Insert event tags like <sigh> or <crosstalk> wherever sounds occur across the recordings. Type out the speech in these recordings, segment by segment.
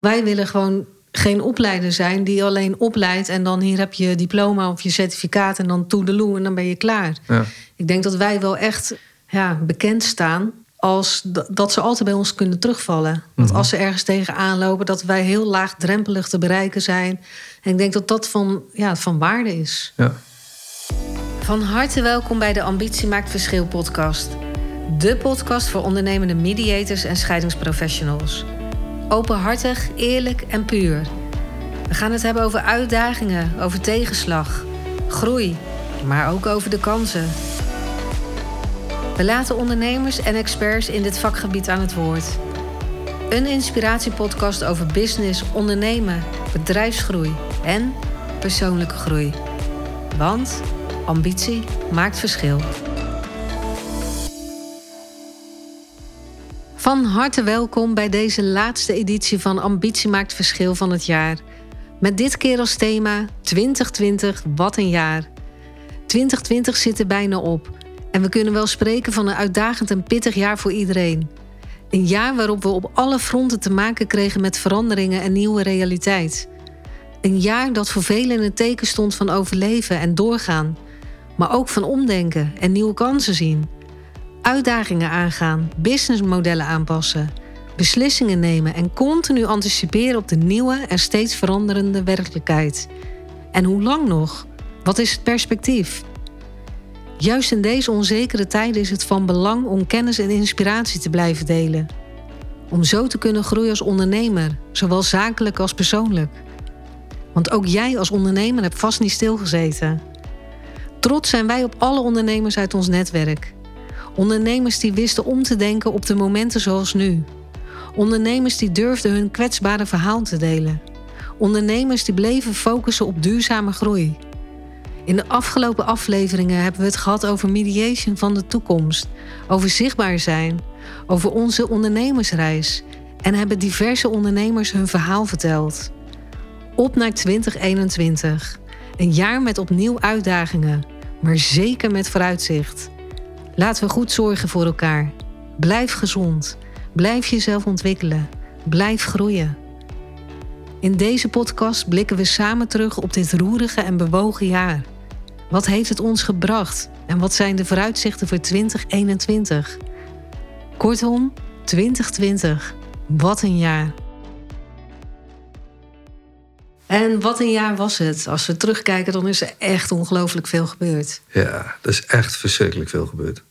Wij willen gewoon geen opleider zijn die alleen opleidt en dan hier heb je diploma of je certificaat en dan toedeloe en dan ben je klaar. Ja. Ik denk dat wij wel echt ja, bekend staan als dat ze altijd bij ons kunnen terugvallen. Want Mhm. als ze ergens tegenaan lopen, dat wij heel laagdrempelig te bereiken zijn. En ik denk dat dat van, ja, van waarde is. Ja. Van harte welkom bij de Ambitie Maakt Verschil podcast. De podcast voor ondernemende mediators en scheidingsprofessionals. Openhartig, eerlijk en puur. We gaan het hebben over uitdagingen, over tegenslag, groei, maar ook over de kansen. We laten ondernemers en experts in dit vakgebied aan het woord. Een inspiratiepodcast over business, ondernemen, bedrijfsgroei en persoonlijke groei. Want ambitie maakt verschil. Van harte welkom bij deze laatste editie van Ambitie maakt verschil van het jaar. Met dit keer als thema 2020, wat een jaar. 2020 zit er bijna op. En we kunnen wel spreken van een uitdagend en pittig jaar voor iedereen. Een jaar waarop we op alle fronten te maken kregen met veranderingen en nieuwe realiteit. Een jaar dat voor velen in het teken stond van overleven en doorgaan. Maar ook van omdenken en nieuwe kansen zien. Uitdagingen aangaan, businessmodellen aanpassen. Beslissingen nemen en continu anticiperen op de nieuwe en steeds veranderende werkelijkheid. En hoe lang nog? Wat is het perspectief? Juist in deze onzekere tijden is het van belang om kennis en inspiratie te blijven delen. Om zo te kunnen groeien als ondernemer, zowel zakelijk als persoonlijk. Want ook jij als ondernemer hebt vast niet stilgezeten. Trots zijn wij op alle ondernemers uit ons netwerk. Ondernemers die wisten om te denken op de momenten zoals nu. Ondernemers die durfden hun kwetsbare verhaal te delen. Ondernemers die bleven focussen op duurzame groei. In de afgelopen afleveringen hebben we het gehad over mediation van de toekomst, over zichtbaar zijn, over onze ondernemersreis en hebben diverse ondernemers hun verhaal verteld. Op naar 2021. Een jaar met opnieuw uitdagingen, maar zeker met vooruitzicht. Laten we goed zorgen voor elkaar. Blijf gezond. Blijf jezelf ontwikkelen. Blijf groeien. In deze podcast blikken we samen terug op dit roerige en bewogen jaar. Wat heeft het ons gebracht en wat zijn de vooruitzichten voor 2021? Kortom, 2020. Wat een jaar. En wat een jaar was het. Als we terugkijken, dan is er echt ongelooflijk veel gebeurd. Ja, er is echt verschrikkelijk veel gebeurd.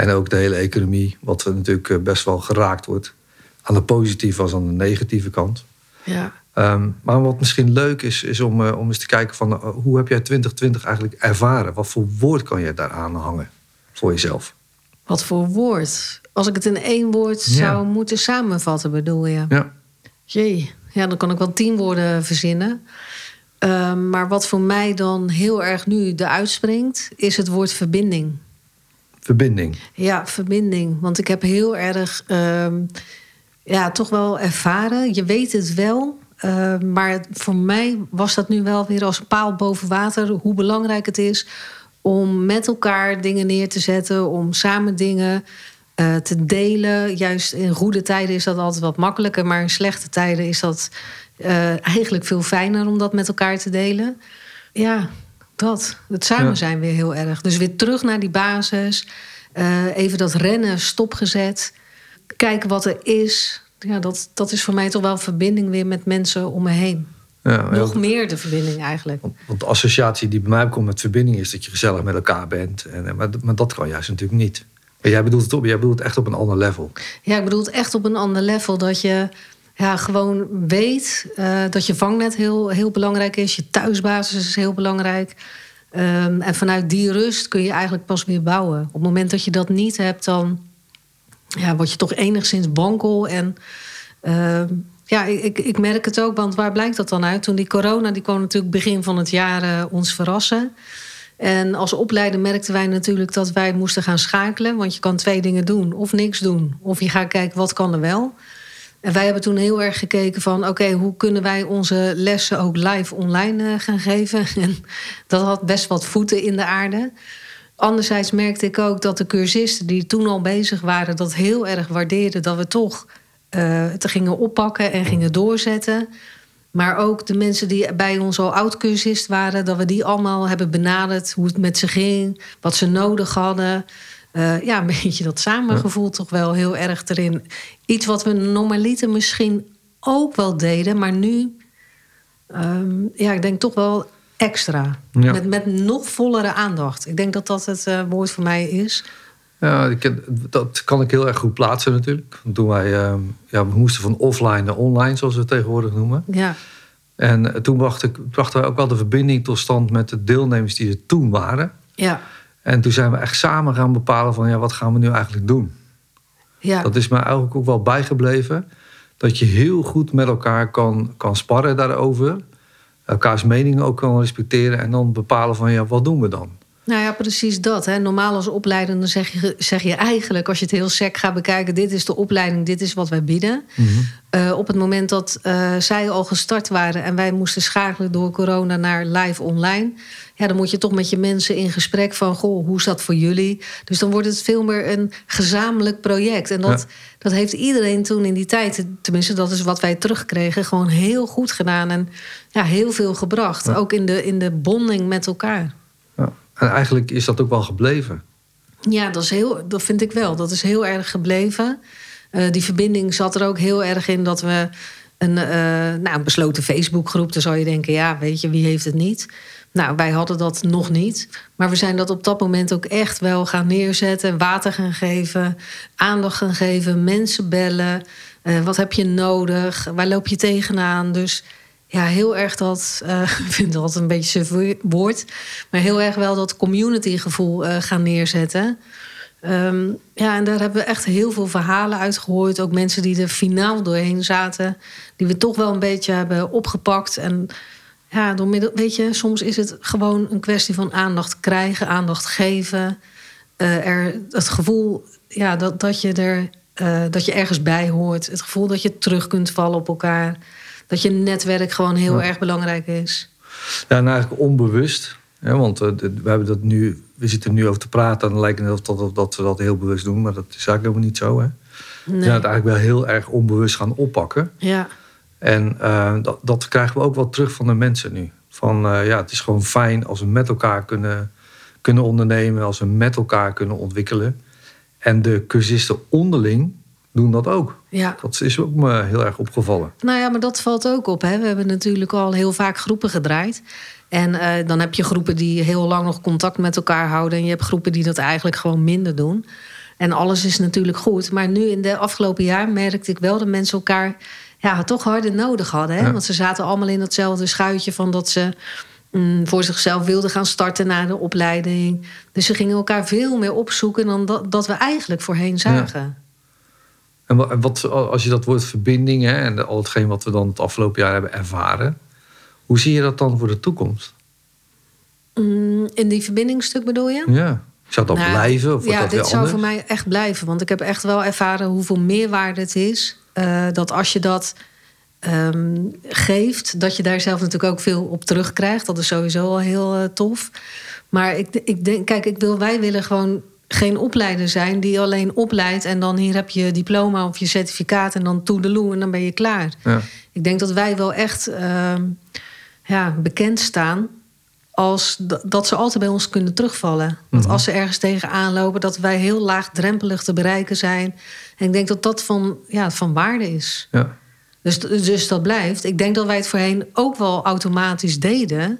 En ook de hele economie, wat natuurlijk eh, best wel geraakt wordt. Aan de positieve als aan de negatieve kant. Ja. Ehm, maar wat misschien leuk is, is om, eh, om eens te kijken van eh, hoe heb jij 2020 eigenlijk ervaren? Wat voor woord kan je daaraan hangen voor jezelf? Wat voor woord? Als ik het in één woord Ja. zou moeten samenvatten, bedoel je? Ja, Jee, ja, dan kan ik wel tien woorden verzinnen. Ehm, maar wat voor mij dan heel erg nu eruit springt, is het woord verbinding. Verbinding. Ja, verbinding. Want ik heb heel erg, ehm, ja, toch wel ervaren. Je weet het wel. ehm, maar voor mij was dat nu wel weer als een paal boven water. Hoe belangrijk het is om met elkaar dingen neer te zetten. Om samen dingen eh, te delen. Juist in goede tijden is dat altijd wat makkelijker. Maar in slechte tijden is dat eh, eigenlijk veel fijner om dat met elkaar te delen. Ja, dat. Het samen Ja. zijn weer heel erg. Dus weer terug naar die basis. Eh, even dat rennen stopgezet. Kijken wat er is. Ja, dat, dat is voor mij toch wel verbinding weer met mensen om me heen. Ja, Nog meer de verbinding eigenlijk. want, want de associatie die bij mij komt met verbinding is dat je gezellig met elkaar bent. En, maar, maar dat kan juist natuurlijk niet. Maar jij bedoelt het, op, jij bedoelt het echt op een ander level. Ja, ik bedoel het echt op een ander level. Dat je ja, gewoon weet eh, dat je vangnet heel, heel belangrijk is. Je thuisbasis is heel belangrijk. Ehm, en vanuit die rust kun je eigenlijk pas weer bouwen. Op het moment dat je dat niet hebt, dan ja, word je toch enigszins wankel. En ehm, ja, ik, ik merk het ook, want waar blijkt dat dan uit? Toen die corona, die kwam natuurlijk begin van het jaar eh, ons verrassen. En als opleider merkten wij natuurlijk dat wij moesten gaan schakelen. Want je kan twee dingen doen. Of niks doen. Of je gaat kijken wat kan er wel. En wij hebben toen heel erg gekeken van... oké, hoe kunnen wij onze lessen ook live online eh, gaan geven? <laughs> En dat had best wat voeten in de aarde. Anderzijds merkte ik ook dat de cursisten die toen al bezig waren... dat heel erg waardeerden dat we toch uh, te gingen oppakken en gingen doorzetten. Maar ook de mensen die bij ons al oud-cursist waren, dat we die allemaal hebben benaderd. Hoe het met ze ging, wat ze nodig hadden. Uh, ja, een <laughs> beetje dat samengevoel toch wel heel erg erin. Iets wat we normaliter misschien ook wel deden, maar nu, um, ja, ik denk toch wel extra. Ja. Met, met nog vollere aandacht. Ik denk dat dat het uh, woord voor mij is. Ja, dat kan ik heel erg goed plaatsen natuurlijk. Toen wij, uh, ja, we moesten van offline naar online, zoals we het tegenwoordig noemen. Ja. En eh, toen brachten we ook wel de verbinding tot stand met de deelnemers die er toen waren. Ja. En toen zijn we echt samen gaan bepalen van, ja, wat gaan we nu eigenlijk doen? Ja. Dat is mij eigenlijk ook wel bijgebleven. Dat je heel goed met elkaar kan, kan sparren daarover. Elkaars meningen ook kan respecteren. En dan bepalen van, ja, wat doen we dan? Nou ja, precies dat. Hè. Normaal als opleidende zeg je, zeg je eigenlijk, als je het heel sec gaat bekijken, dit is de opleiding, dit is wat wij bieden. Mhm. Uh, op het moment dat uh, zij al gestart waren en wij moesten schakelen door corona naar live online, ja, dan moet je toch met je mensen in gesprek van, goh, hoe is dat voor jullie? Dus dan wordt het veel meer een gezamenlijk project. En dat, ja. dat heeft iedereen toen in die tijd, tenminste dat is wat wij terugkregen, gewoon heel goed gedaan en ja, heel veel gebracht. Ja. Ook in de, in de bonding met elkaar. En eigenlijk is dat ook wel gebleven. Ja, dat, is heel, dat vind ik wel. Dat is heel erg gebleven. Uh, die verbinding zat er ook heel erg in dat we een, uh, nou, een besloten Facebookgroep. Dan zou je denken, ja, weet je, wie heeft het niet? Nou, wij hadden dat nog niet. Maar we zijn dat op dat moment ook echt wel gaan neerzetten. Water gaan geven, aandacht gaan geven, mensen bellen. Uh, wat heb je nodig? Waar loop je tegenaan? Dus ja, heel erg dat, uh, <laughs> ik vind dat een beetje een woord, maar heel erg wel dat community gevoel uh, gaan neerzetten. Um, ja, en daar hebben we echt heel veel verhalen uit gehoord. Ook mensen die er finaal doorheen zaten, die we toch wel een beetje hebben opgepakt. En ja, door middel, weet je, soms is het gewoon een kwestie van aandacht krijgen, aandacht geven. Uh, er, het gevoel ja, dat, dat, je er, dat je ergens bij hoort. Het gevoel dat je terug kunt vallen op elkaar dat je netwerk gewoon heel ja. erg belangrijk is. Ja, en eigenlijk onbewust. Hè, want uh, we, hebben dat nu, we zitten nu over te praten en dan lijkt het dat, dat we dat heel bewust doen. Maar dat is eigenlijk helemaal niet zo. Hè? Nee. We zijn het eigenlijk wel heel erg onbewust gaan oppakken. Ja. En uh, dat, dat krijgen we ook wel terug van de mensen nu. Van uh, ja, het is gewoon fijn als we met elkaar kunnen, kunnen ondernemen. Als we met elkaar kunnen ontwikkelen. En de cursisten onderling doen dat ook. Ja. Dat is ook me heel erg opgevallen. Nou ja, maar dat valt ook op. Hè. We hebben natuurlijk al heel vaak groepen gedraaid. En uh, dan heb je groepen die heel lang nog contact met elkaar houden. En je hebt groepen die dat eigenlijk gewoon minder doen. En alles is natuurlijk goed. Maar nu in de afgelopen jaar merkte ik wel dat mensen elkaar ja, toch harder nodig hadden. Hè? Ja. Want ze zaten allemaal in datzelfde schuitje van dat ze mm, voor zichzelf wilden gaan starten na de opleiding. Dus ze gingen elkaar veel meer opzoeken dan dat, dat we eigenlijk voorheen zagen. Ja. En wat, als je dat woord verbinding hè, en al hetgeen wat we dan het afgelopen jaar hebben ervaren, hoe zie je dat dan voor de toekomst? Mm, in die verbindingstuk bedoel je? Ja. Zou dat nou, blijven? Of ja, dat dit zou voor mij echt blijven. Want ik heb echt wel ervaren hoeveel meerwaarde het is. Uh, dat als je dat um, geeft, dat je daar zelf natuurlijk ook veel op terugkrijgt. Dat is sowieso al heel uh, tof. Maar ik, ik denk, kijk, ik wil, wij willen gewoon geen opleider zijn die alleen opleidt en dan hier heb je diploma of je certificaat en dan toedeloe en dan ben je klaar. Ja. Ik denk dat wij wel echt uh, ja, bekend staan als dat ze altijd bij ons kunnen terugvallen. Want mm -hmm. als ze ergens tegenaan lopen, dat wij heel laagdrempelig te bereiken zijn. En ik denk dat dat van, ja, van waarde is. Ja. Dus, dus dat blijft. Ik denk dat wij het voorheen ook wel automatisch deden.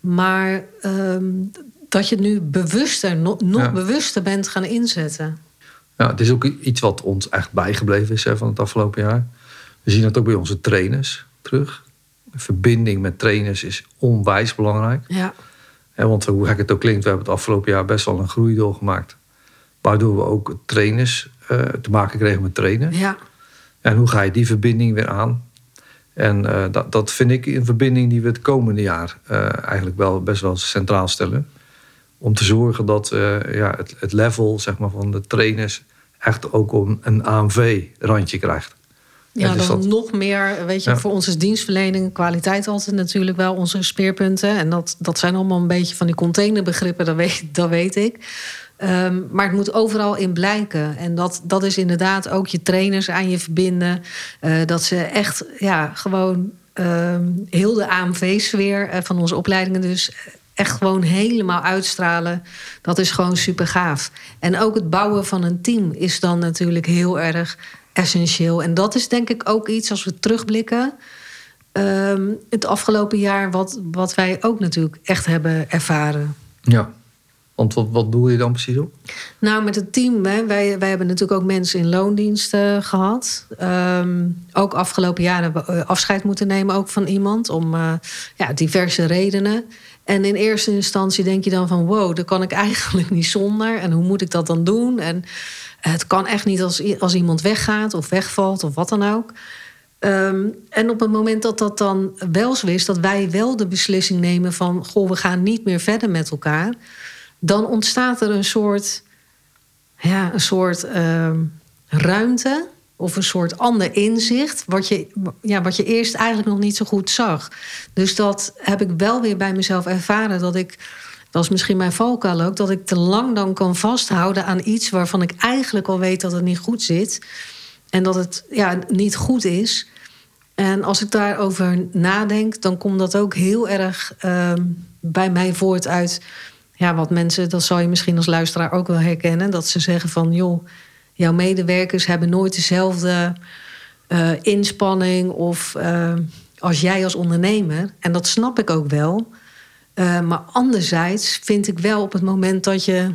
Maar um, dat je het nu bewuster, nog, nog ja. bewuster bent gaan inzetten. Ja, het is ook iets wat ons echt bijgebleven is hè, van het afgelopen jaar. We zien dat ook bij onze trainers terug. Verbinding met trainers is onwijs belangrijk. Ja. En want hoe gek het ook klinkt, we hebben het afgelopen jaar best wel een groei doorgemaakt. Waardoor we ook trainers uh, te maken kregen met trainen. Ja. En hoe ga je die verbinding weer aan? En uh, dat, dat vind ik een verbinding die we het komende jaar uh, eigenlijk wel best wel centraal stellen om te zorgen dat ja, het, het, level zeg maar, van de trainers echt ook om een AMV-randje krijgt. Ja, dus dan dat... nog meer, weet je, ja. voor onze dienstverlening, kwaliteit altijd natuurlijk wel onze speerpunten. En dat, dat zijn allemaal een beetje van die containerbegrippen, dat weet, dat weet ik. Ehm, maar het moet overal in blijken. En dat, dat is inderdaad ook je trainers aan je verbinden. Uh, dat ze echt ja, gewoon uh, heel de AMV-sfeer uh, van onze opleidingen dus echt gewoon helemaal uitstralen. Dat is gewoon super gaaf. En ook het bouwen van een team is dan natuurlijk heel erg essentieel. En dat is denk ik ook iets als we terugblikken. Um, het afgelopen jaar, wat, wat wij ook natuurlijk echt hebben ervaren. Ja, want wat, wat doe je dan precies op? Nou, met het team, hè, wij, wij hebben natuurlijk ook mensen in loondiensten gehad. Um, ook afgelopen jaar hebben we eh, afscheid moeten nemen ook van iemand om uh, ja, diverse redenen. En in eerste instantie denk je dan van wow, daar kan ik eigenlijk <laughs> niet zonder. En hoe moet ik dat dan doen? En het kan echt niet als, als iemand weggaat of wegvalt of wat dan ook. Um, en op het moment dat dat dan wel zo is, dat wij wel de beslissing nemen van goh, we gaan niet meer verder met elkaar, dan ontstaat er een soort, ja, een soort uh, ruimte of een soort ander inzicht, wat je, ja, wat je eerst eigenlijk nog niet zo goed zag. Dus dat heb ik wel weer bij mezelf ervaren dat ik dat is misschien mijn valkuil ook, dat ik te lang dan kan vasthouden aan iets waarvan ik eigenlijk al weet dat het niet goed zit. En dat het ja, niet goed is. En als ik daarover nadenk, dan komt dat ook heel erg uh, bij mij voort uit. Ja, wat mensen, dat zal je misschien als luisteraar ook wel herkennen. Dat ze zeggen van joh, jouw medewerkers hebben nooit dezelfde uh, inspanning of uh, als jij als ondernemer. En dat snap ik ook wel. Uh, maar anderzijds vind ik wel op het moment dat je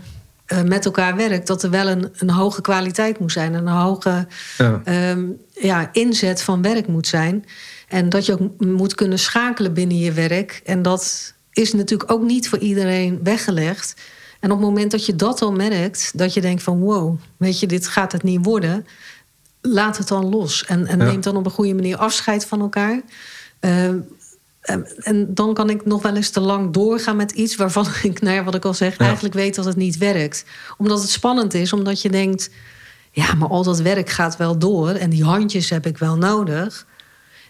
uh, met elkaar werkt, dat er wel een, een hoge kwaliteit moet zijn. En een hoge ja. Um, ja, inzet van werk moet zijn. En dat je ook moet kunnen schakelen binnen je werk. En dat is natuurlijk ook niet voor iedereen weggelegd. En op het moment dat je dat al merkt, dat je denkt van wow, weet je, dit gaat het niet worden. Laat het dan los. En, en ja. neem dan op een goede manier afscheid van elkaar. Uh, en dan kan ik nog wel eens te lang doorgaan met iets waarvan <laughs> ik, nou ja, wat ik al zeg, ja. eigenlijk weet dat het niet werkt. Omdat het spannend is, omdat je denkt, ja, maar al dat werk gaat wel door en die handjes heb ik wel nodig.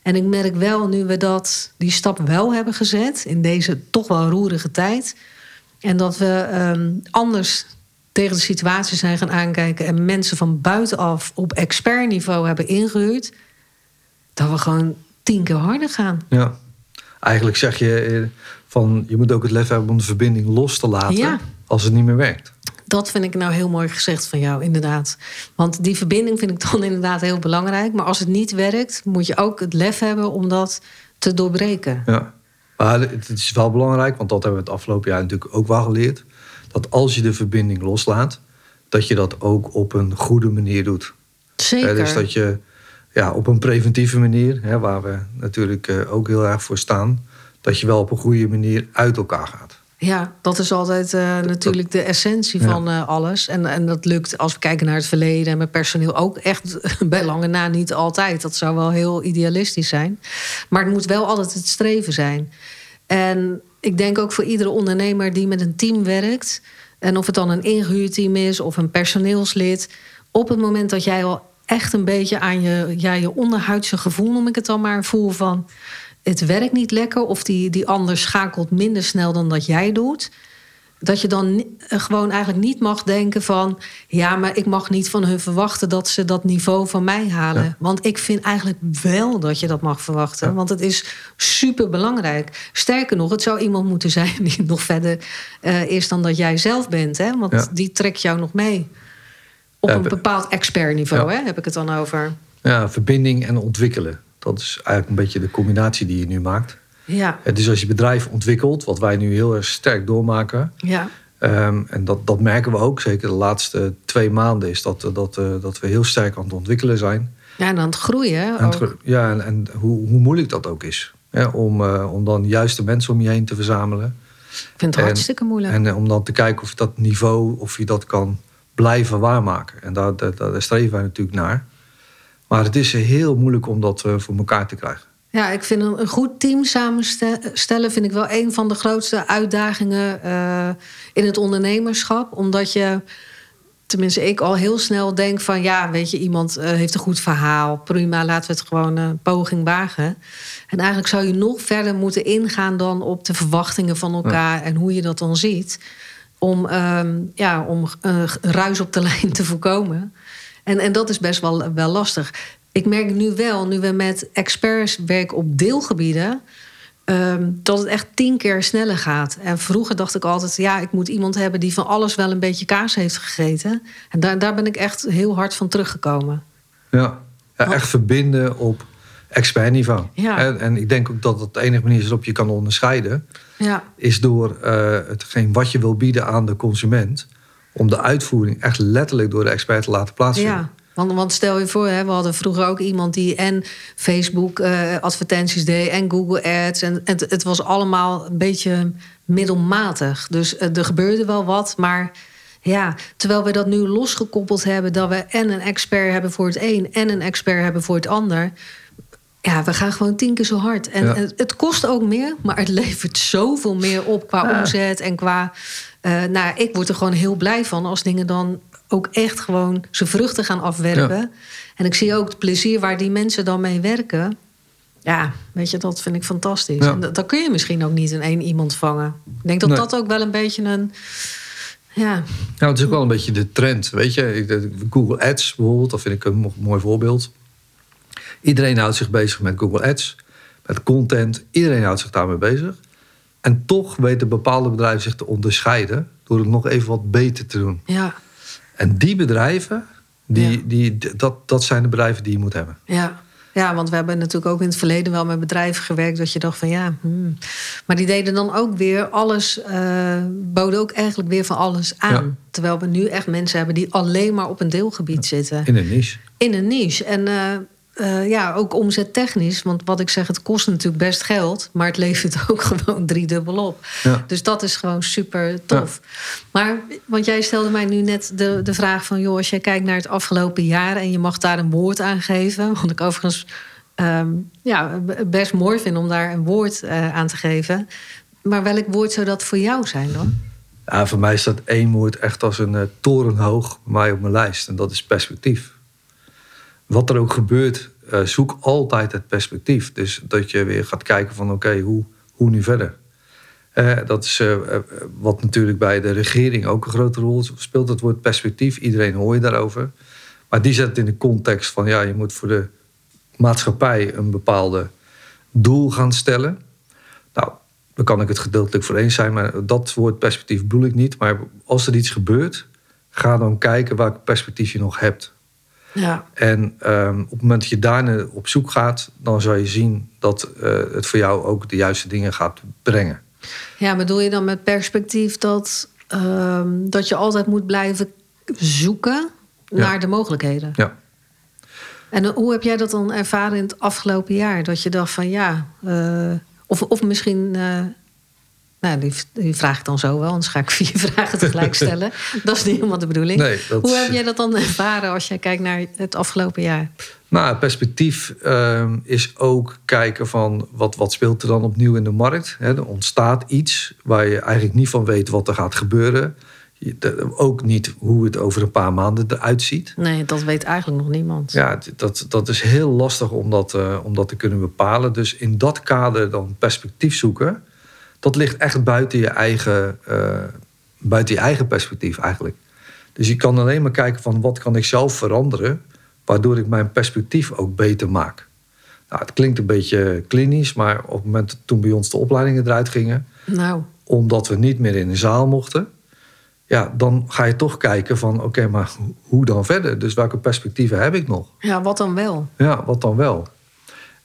En ik merk wel, nu we dat, die stap wel hebben gezet in deze toch wel roerige tijd, en dat we um, anders tegen de situatie zijn gaan aankijken en mensen van buitenaf op expertniveau hebben ingehuurd, dat we gewoon tien keer harder gaan. Ja eigenlijk zeg je van je moet ook het lef hebben om de verbinding los te laten ja. als het niet meer werkt. Dat vind ik nou heel mooi gezegd van jou, inderdaad. Want die verbinding vind ik dan <laughs> inderdaad heel belangrijk. Maar als het niet werkt, moet je ook het lef hebben om dat te doorbreken. Ja, maar het is wel belangrijk, want dat hebben we het afgelopen jaar natuurlijk ook wel geleerd. Dat als je de verbinding loslaat, dat je dat ook op een goede manier doet. Zeker. dus dat je ja, op een preventieve manier, hè, waar we natuurlijk uh, ook heel erg voor staan, dat je wel op een goede manier uit elkaar gaat. Ja, dat is altijd uh, natuurlijk de essentie van uh, alles. En, en dat lukt als we kijken naar het verleden en met personeel ook echt <laughs> bij lange na niet altijd. Dat zou wel heel idealistisch zijn. Maar het moet wel altijd het streven zijn. En ik denk ook voor iedere ondernemer die met een team werkt, en of het dan een ingehuurteam is of een personeelslid, op het moment dat jij al echt een beetje aan je, ja, je onderhuidse gevoel, noem ik het dan maar, voel van het werkt niet lekker of die, die ander schakelt minder snel dan dat jij doet. Dat je dan gewoon eigenlijk niet mag denken van... ja, maar ik mag niet van hun verwachten dat ze dat niveau van mij halen. Ja. Want ik vind eigenlijk wel dat je dat mag verwachten. Ja. Want het is super belangrijk. Sterker nog, het zou iemand moeten zijn die <laughs> nog verder uh, is dan dat jij zelf bent. Hè? Want ja. die trekt jou nog mee. Op een bepaald expertniveau, hè, heb ik het dan over. Ja, verbinding en ontwikkelen. Dat is eigenlijk een beetje de combinatie die je nu maakt. Ja. Dus als je bedrijf ontwikkelt, wat wij nu heel erg sterk doormaken. Ja. Um, en dat, dat merken we ook, zeker de laatste twee maanden, is dat, dat, uh, dat we heel sterk aan het ontwikkelen zijn. Ja, en aan het groeien. Aan het ja, en, en hoe, hoe, moeilijk dat ook is. Hè, om, uh, om dan juist de mensen om je heen te verzamelen. Ik vind het en, hartstikke moeilijk. En om dan te kijken of dat niveau, of je dat kan blijven waarmaken. En daar, daar, daar streven wij natuurlijk naar. Maar het is heel moeilijk om dat uh, voor elkaar te krijgen. Ja, ik vind een, goed team samenstellen vind ik wel een van de grootste uitdagingen uh, in het ondernemerschap. Omdat je, tenminste ik al heel snel denk van ja, weet je, iemand uh, heeft een goed verhaal. Prima, laten we het gewoon een poging wagen. En eigenlijk zou je nog verder moeten ingaan dan op de verwachtingen van elkaar ja. en hoe je dat dan ziet. Om, ehm, ja, om uh, ruis op de <laughs> lijn te voorkomen. En, en dat is best wel, wel lastig. Ik merk nu wel, nu we met experts werken op deelgebieden, ehm, dat het echt tien keer sneller gaat. En vroeger dacht ik altijd, ja, ik moet iemand hebben die van alles wel een beetje kaas heeft gegeten. En daar, daar ben ik echt heel hard van teruggekomen. Ja, ja echt verbinden op expertniveau. Ja. En, en, ik denk ook dat dat de enige manier is waarop je kan onderscheiden, ja. is door uh, hetgeen wat je wil bieden aan de consument, om de uitvoering echt letterlijk door de expert te laten plaatsvinden. Ja. Want, want stel je voor, hè, we hadden vroeger ook iemand die en Facebook uh, advertenties deed en Google Ads. En het, het, was allemaal een beetje middelmatig. Dus uh, er gebeurde wel wat, maar ja, terwijl we dat nu losgekoppeld hebben, dat we en een expert hebben voor het een en een expert hebben voor het ander. Ja, we gaan gewoon tien keer zo hard. En Ja. het, het kost ook meer, maar het levert zoveel meer op qua Ja. omzet en qua. eh, nou, ik word er gewoon heel blij van als dingen dan ook echt gewoon zijn vruchten gaan afwerpen. En ik zie ook het plezier waar die mensen dan mee werken. Ja, weet je, dat vind ik fantastisch. Ja. En dat, dat kun je misschien ook niet in één iemand vangen. Ik denk dat Nee. dat ook wel een beetje een. Ja, Nou, het is ook wel een beetje de trend. Weet je, Ik- Google Ads bijvoorbeeld, dat vind ik een mo- mooi voorbeeld. Iedereen houdt zich bezig met Google Ads, met content. Iedereen houdt zich daarmee bezig. En toch weten bepaalde bedrijven zich te onderscheiden door het nog even wat beter te doen. ja, En die bedrijven, die, Ja. die, dat, dat zijn de bedrijven die je moet hebben. ja. Ja, want we hebben natuurlijk ook in het verleden wel met bedrijven gewerkt dat je dacht van ja, hmm. maar die deden dan ook weer alles, eh, boden ook eigenlijk weer van alles aan. Ja. Terwijl we nu echt mensen hebben die alleen maar op een deelgebied zitten. In een niche. in een niche. En eh, eh, ja, ook omzettechnisch. Want wat ik zeg, het kost natuurlijk best geld. Maar het levert <laughs> ook gewoon driedubbel op. Ja. Dus dat is gewoon super tof. Maar, want jij stelde mij nu net de, de vraag van... joh, als jij kijkt naar het afgelopen jaar... en je mag daar een woord aan geven... wat ik overigens ehm, ja, best mooi vind om daar een woord eh, aan te geven. Maar welk woord zou dat voor jou zijn dan? Ja, voor mij staat één woord echt als een eh, torenhoog bij mij op mijn lijst. En dat is perspectief. Wat er ook gebeurt, eh, zoek altijd het perspectief. Dus dat je weer gaat kijken van oké, hoe, hoe nu verder? Eh, dat is eh, wat natuurlijk bij de regering ook een grote rol speelt. Het woord perspectief. Iedereen hoor je daarover. Maar die zet het in de context van ja, je moet voor de maatschappij een bepaalde doel gaan stellen. Nou, daar kan ik het gedeeltelijk voor eens zijn, maar dat woord perspectief bedoel ik niet. Maar als er iets gebeurt, ga dan kijken welk perspectief je nog hebt. Ja, En ehm, op het moment dat je daar op zoek gaat, dan zal je zien dat eh, het voor jou ook de juiste dingen gaat brengen. Ja, bedoel je dan met perspectief dat, ehm, dat je altijd moet blijven zoeken Ja. naar de mogelijkheden? Ja. En hoe heb jij dat dan ervaren in het afgelopen jaar? Dat je dacht van ja, eh, of, of misschien, eh, nou die, die vraag ik dan zo wel, anders ga ik <laughs> vier vragen tegelijk stellen. <laughs> dat is niet helemaal de bedoeling. Nee, dat hoe heb jij dat dan ervaren als jij kijkt naar het afgelopen jaar? Nou, het perspectief ehm, is ook kijken van wat, wat speelt er dan opnieuw in de markt. Hè, er ontstaat iets waar je eigenlijk niet van weet wat er gaat gebeuren. Je- de- ook niet hoe het over een paar maanden eruit ziet. Nee, dat weet eigenlijk nog niemand. Ja, dat, dat is heel lastig om dat, eh, om dat te kunnen bepalen. Dus in dat kader dan perspectief zoeken, dat ligt echt buiten je eigen, eh, buiten je eigen perspectief eigenlijk. Dus je kan alleen maar kijken van wat kan ik zelf veranderen, waardoor ik mijn perspectief ook beter maak. Nou, het klinkt een beetje klinisch, maar op het moment toen bij ons de opleidingen eruit gingen, Nou, omdat we niet meer in een zaal mochten, ja, dan ga je toch kijken van oké, maar ho- hoe dan verder? Dus welke perspectieven heb ik nog? ja, wat dan wel? Ja, wat dan wel?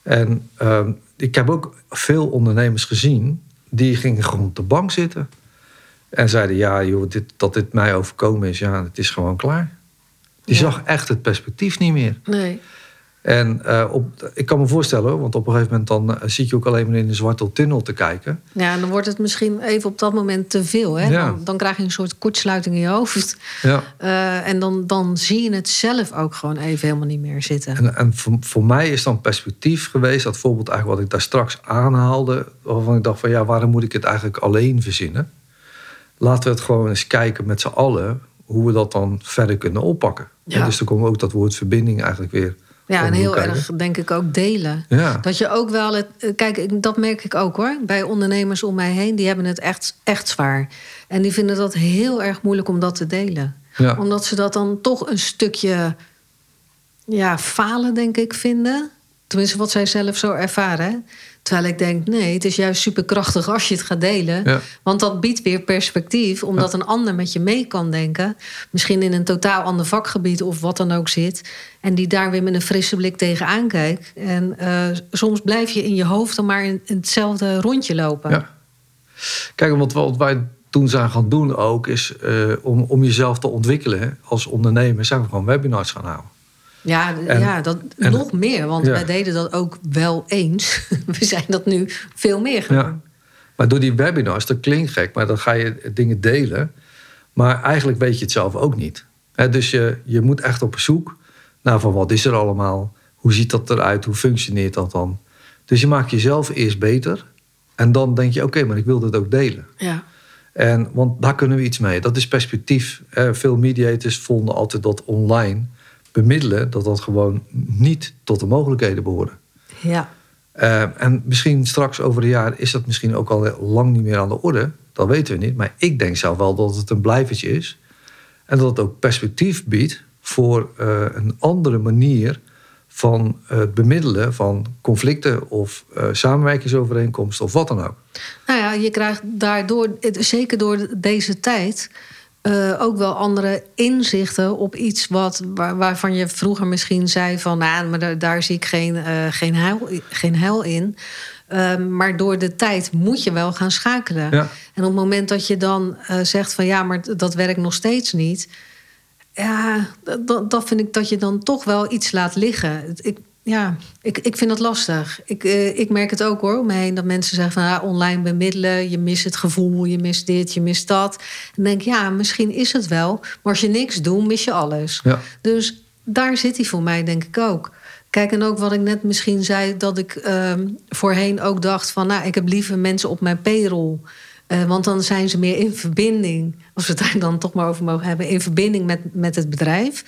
En ehm, ik heb ook veel ondernemers gezien die gingen gewoon op de bank zitten. En zeiden, ja, joh, dit, dat dit mij overkomen is, ja, het is gewoon klaar. Die Ja. zag echt het perspectief niet meer. Nee. En eh, op, ik kan me voorstellen, want op een gegeven moment dan eh, zit je ook alleen maar in een zwarte tunnel te kijken. Ja, en dan wordt het misschien even op dat moment te veel. Hè? Ja. Dan, dan krijg je een soort kortsluiting in je hoofd. Ja. Eh, en dan, dan zie je het zelf ook gewoon even helemaal niet meer zitten. En, en voor, voor mij is dan perspectief geweest, dat voorbeeld eigenlijk wat ik daar straks aanhaalde, waarvan ik dacht van ja, waarom moet ik het eigenlijk alleen verzinnen? Laten we het gewoon eens kijken met z'n allen hoe we dat dan verder kunnen oppakken. Ja. En dus dan komt ook dat woord verbinding eigenlijk weer Ja, en heel kijken. erg denk ik ook delen. Ja, Dat je ook wel het. eh, Kijk, dat merk ik ook hoor. Bij ondernemers om mij heen, die hebben het echt, echt zwaar. En die vinden dat heel erg moeilijk om dat te delen. ja. Omdat ze dat dan toch een stukje ja, falen, denk ik, vinden. Tenminste, wat zij zelf zo ervaren. Terwijl ik denk, nee, het is juist superkrachtig als je het gaat delen. Ja. Want dat biedt weer perspectief, omdat een ander met je mee kan denken. Misschien in een totaal ander vakgebied of wat dan ook zit. En die daar weer met een frisse blik tegenaan kijkt. En eh, soms blijf je in je hoofd dan maar in, in hetzelfde rondje lopen. Ja. Kijk, wat, wat wij toen zijn gaan doen ook, is eh, om, om jezelf te ontwikkelen als ondernemer, zijn we gewoon webinars gaan houden. Ja, En- ja dat, en- nog meer. Want Ja. wij deden dat ook wel eens. <laughs> We zijn dat nu veel meer gaan Ja. Maar door die webinars, dat klinkt gek, maar dan ga je dingen delen. Maar eigenlijk weet je het zelf ook niet. Dus je, je moet echt op zoek naar van wat is er allemaal? Hoe ziet dat eruit? Hoe functioneert dat dan? Dus je maakt jezelf eerst beter. En dan denk je, oké, maar ik wil dit ook delen. Ja. En, want daar kunnen we iets mee. Dat is perspectief. Veel mediators vonden altijd dat online bemiddelen... dat dat gewoon niet tot de mogelijkheden behoorde. Ja. Eh, en misschien straks over een jaar is dat misschien ook al lang niet meer aan de orde. Dat weten we niet. Maar ik denk zelf wel dat het een blijvertje is. En dat het ook perspectief biedt voor eh, een andere manier van het bemiddelen van conflicten of eh, samenwerkingsovereenkomsten of wat dan ook. Nou ja, je krijgt daardoor, zeker door deze tijd, eh, ook wel andere inzichten op iets wat, waar- waarvan je vroeger misschien zei van, nou, maar daar, daar zie ik geen, eh, geen, heil, geen heil in. Ehm, maar door de tijd moet je wel gaan schakelen. Ja. En op het moment dat je dan eh, zegt van ja, maar dat werkt nog steeds niet. Ja, dat, dat vind ik dat je dan toch wel iets laat liggen. Ik, ja, ik, ik vind dat lastig. Ik, eh, ik merk het ook hoor, om me heen dat mensen zeggen van ah, online bemiddelen, je mist het gevoel, je mist dit, je mist dat. En dan denk ik, ja, misschien is het wel, maar als je niks doet, mis je alles. Ja. Dus daar zit hij voor mij, denk ik ook. Kijk, en ook wat ik net misschien zei, dat ik ehm, voorheen ook dacht van, nou, ik heb liever mensen op mijn payroll. Eh, want dan zijn ze meer in verbinding, als we het daar dan toch maar over mogen hebben, in verbinding met, met het bedrijf.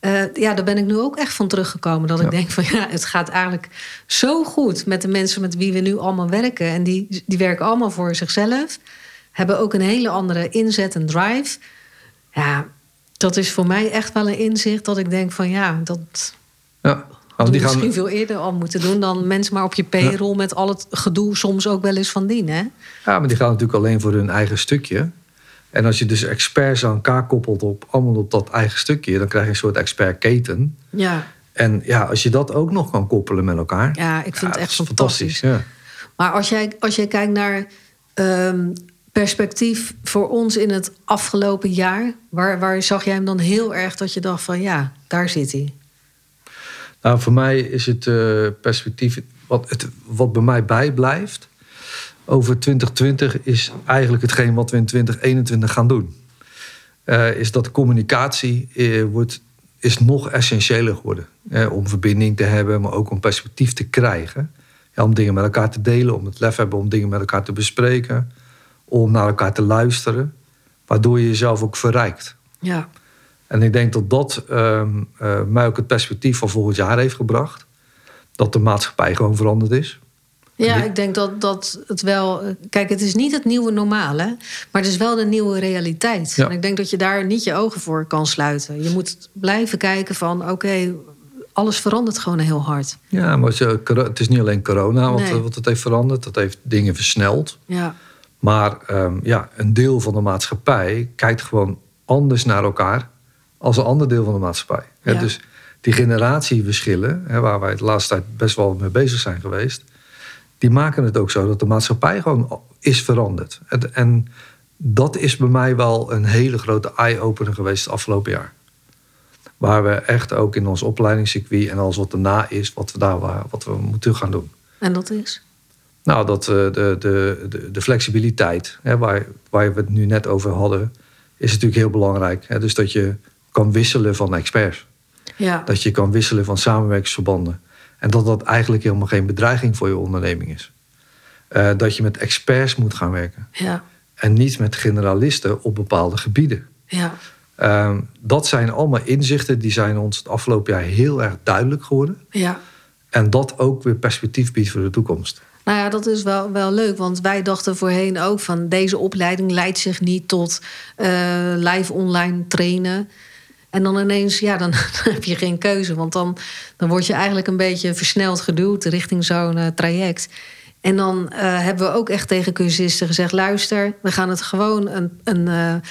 Eh, ja, daar ben ik nu ook echt van teruggekomen. Dat Ja. ik denk van ja, het gaat eigenlijk zo goed met de mensen met wie we nu allemaal werken. En die, die werken allemaal voor zichzelf. Hebben ook een hele andere inzet en drive. Ja, dat is voor mij echt wel een inzicht dat ik denk van ja, dat Ja. die misschien gaan, veel eerder al moeten doen dan mensen maar op je payroll met al het gedoe soms ook wel eens van dien. Hè? ja, maar die gaan natuurlijk alleen voor hun eigen stukje. En als je dus experts aan elkaar koppelt op allemaal op dat eigen stukje, dan krijg je een soort expertketen. Ja, En ja, als je dat ook nog kan koppelen met elkaar. ja, ik vind ja, het dat echt is fantastisch. Ja. Maar als jij, als jij kijkt naar ehm, perspectief voor ons in het afgelopen jaar, waar, waar zag jij hem dan heel erg dat je dacht van ja, daar zit hij. Nou, voor mij is het eh, perspectief. Wat, het, wat bij mij bijblijft over 2020 is eigenlijk hetgeen wat we in 2021 gaan doen. Eh, is dat communicatie eh, wordt, is nog essentiëler geworden. Eh, om verbinding te hebben, maar ook om perspectief te krijgen. Ja, om dingen met elkaar te delen, om het lef hebben om dingen met elkaar te bespreken. Om naar elkaar te luisteren. Waardoor je jezelf ook verrijkt. Ja, En ik denk dat dat ehm, eh, mij ook het perspectief van volgend jaar heeft gebracht. Dat de maatschappij gewoon veranderd is. Ja ik denk dat, dat het wel. Kijk, het is niet het nieuwe normaal, hè? maar het is wel de nieuwe realiteit. Ja. En ik denk dat je daar niet je ogen voor kan sluiten. Je moet blijven kijken van oké, alles verandert gewoon heel hard. Ja, maar het is niet alleen corona wat, Nee. wat het heeft veranderd. Dat heeft dingen versneld. Ja, Maar ehm, ja, een deel van de maatschappij kijkt gewoon anders naar elkaar als een ander deel van de maatschappij. Ja. Dus die generatieverschillen, hè, waar wij de laatste tijd best wel mee bezig zijn geweest, die maken het ook zo dat de maatschappij gewoon is veranderd. En, en dat is bij mij wel een hele grote eye-opener geweest het afgelopen jaar. Waar we echt ook in ons opleidingscircuit en alles wat erna is, wat we daar wat we moeten gaan doen. en dat is. Nou, dat, eh, de, de, de, de flexibiliteit, hè, waar, waar we het nu net over hadden, is natuurlijk heel belangrijk. Hè? Dus dat je kan wisselen van experts. Ja, Dat je kan wisselen van samenwerkingsverbanden. En dat dat eigenlijk helemaal geen bedreiging voor je onderneming is. Eh, dat je met experts moet gaan werken. ja, En niet met generalisten op bepaalde gebieden. ja. Ehm, dat zijn allemaal inzichten die zijn ons het afgelopen jaar heel erg duidelijk geworden. Ja. En dat ook weer perspectief biedt voor de toekomst. Nou ja, dat is wel, wel leuk. Want wij dachten voorheen ook van deze opleiding leidt zich niet tot eh, live online trainen. En dan ineens, ja, <laughs> dan, heb je geen keuze. Want dan, dan word je eigenlijk een beetje versneld geduwd richting zo'n uh, traject. En dan uh, hebben we ook echt tegen cursisten gezegd: luister, we gaan het gewoon een, een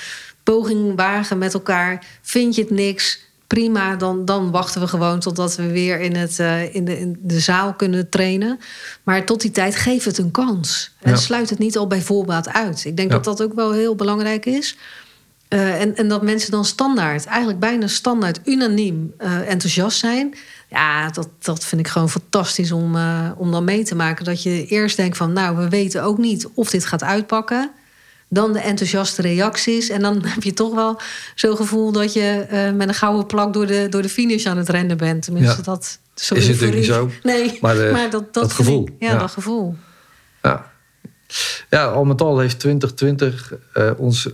poging wagen met elkaar. Vind je het niks? prima, dan, dan wachten we gewoon totdat we weer in, het, uh, in, de, in de zaal kunnen trainen. Maar tot die tijd geef het een kans. En sluit het niet al bij voorbaat uit. Ik denk dat dat ook wel heel belangrijk is. Uh, en, en dat mensen dan standaard, eigenlijk bijna standaard, unaniem uh, enthousiast zijn. Ja, dat, dat vind ik gewoon fantastisch om, om dan mee te maken. Dat je eerst denkt van, nou, we weten ook niet of dit gaat uitpakken dan de enthousiaste reacties. En dan <laughs> heb je toch wel zo'n gevoel dat je met een gouden plak door de, door de finish aan het rennen bent. Tenminste, ja. dat zo is het natuurlijk niet zo. Nee, maar, de, maar dat, dat, gevoel. Ik, ja, ja, dat gevoel. Ja. Ja, al met al heeft 2020 uh, ons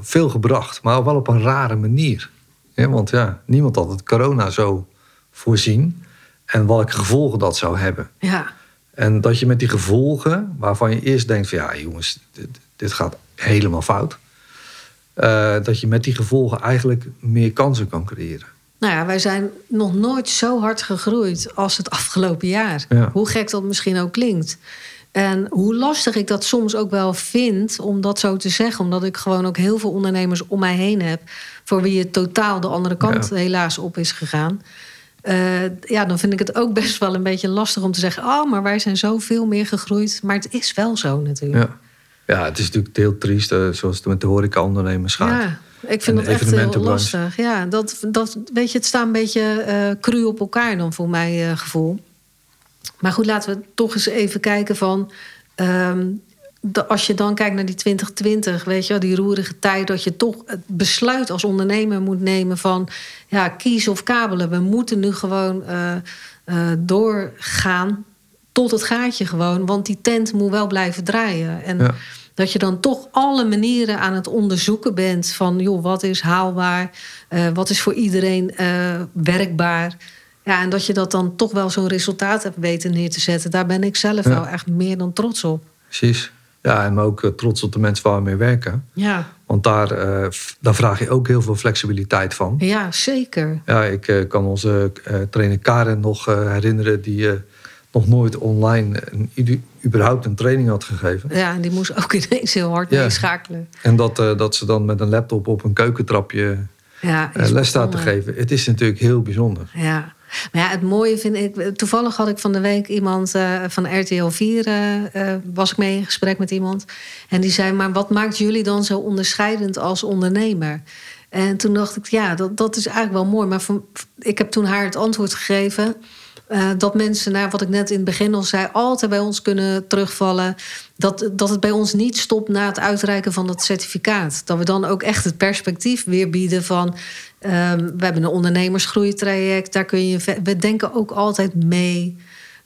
veel gebracht, maar wel op een rare manier. Ja, want ja, niemand had het corona zo voorzien en welke gevolgen dat zou hebben. Ja. En dat je met die gevolgen, waarvan je eerst denkt van ja, jongens, dit, dit gaat helemaal fout. Uh, dat je met die gevolgen eigenlijk meer kansen kan creëren. Nou ja, wij zijn nog nooit zo hard gegroeid als het afgelopen jaar. Ja. Hoe gek dat misschien ook klinkt. En hoe lastig ik dat soms ook wel vind om dat zo te zeggen. Omdat ik gewoon ook heel veel ondernemers om mij heen heb. voor wie het totaal de andere kant Ja. helaas op is gegaan. Eh, ja, dan vind ik het ook best wel een beetje lastig om te zeggen: Oh, maar wij zijn zoveel meer gegroeid. Maar het is wel zo natuurlijk. Ja. ja, het is natuurlijk heel triest eh, zoals het met de horeca-ondernemers gaat. Ja, ik vind dat echt heel evenementenbranche. lastig. Ja, dat, dat, weet je, het staat een beetje eh cru op elkaar dan voor mijn eh, gevoel. Maar goed, laten we toch eens even kijken van... ehm, de- als je dan kijkt naar die 2020, weet je wel, die roerige tijd... dat je toch het besluit als ondernemer moet nemen van... ja, kies of kabelen. We moeten nu gewoon eh, eh, doorgaan tot het gaatje gewoon. Want die tent moet wel blijven draaien. En Ja. dat je dan toch alle manieren aan het onderzoeken bent van joh, wat is haalbaar, eh, wat is voor iedereen werkbaar. Ja, en dat je dat dan toch wel zo'n resultaat hebt weten neer te zetten. Daar ben ik zelf Ja. wel echt meer dan trots op. Precies. Ja, en ook eh, trots op de mensen waar we mee werken. Ja, Want daar, eh, daar vraag je ook heel veel flexibiliteit van. ja zeker. Ja, ik eh, kan onze trainer Karen nog herinneren... die nog nooit online een, überhaupt een training had gegeven. Ja, en die moest ook <laughs> ineens heel hard Ja. meeschakelen. En dat, dat ze dan met een laptop op een keukentrapje Ja, les staat te geven. Het is natuurlijk heel bijzonder. Ja. Maar ja, het mooie vind ik... Toevallig had ik van de week iemand eh, van RTL 4... eh, eh, was ik mee in gesprek met iemand. En die zei, maar wat maakt jullie dan zo onderscheidend als ondernemer? En toen dacht ik, ja, dat, dat is eigenlijk wel mooi. Maar ik heb toen haar het antwoord gegeven... dat mensen, naar wat ik net in het begin al zei... altijd bij ons kunnen terugvallen. Dat, dat het bij ons niet stopt na het uitreiken van dat certificaat. Dat we dan ook echt het perspectief weer bieden van... ehm, we hebben een ondernemersgroeitraject, daar kun je... We denken ook altijd mee.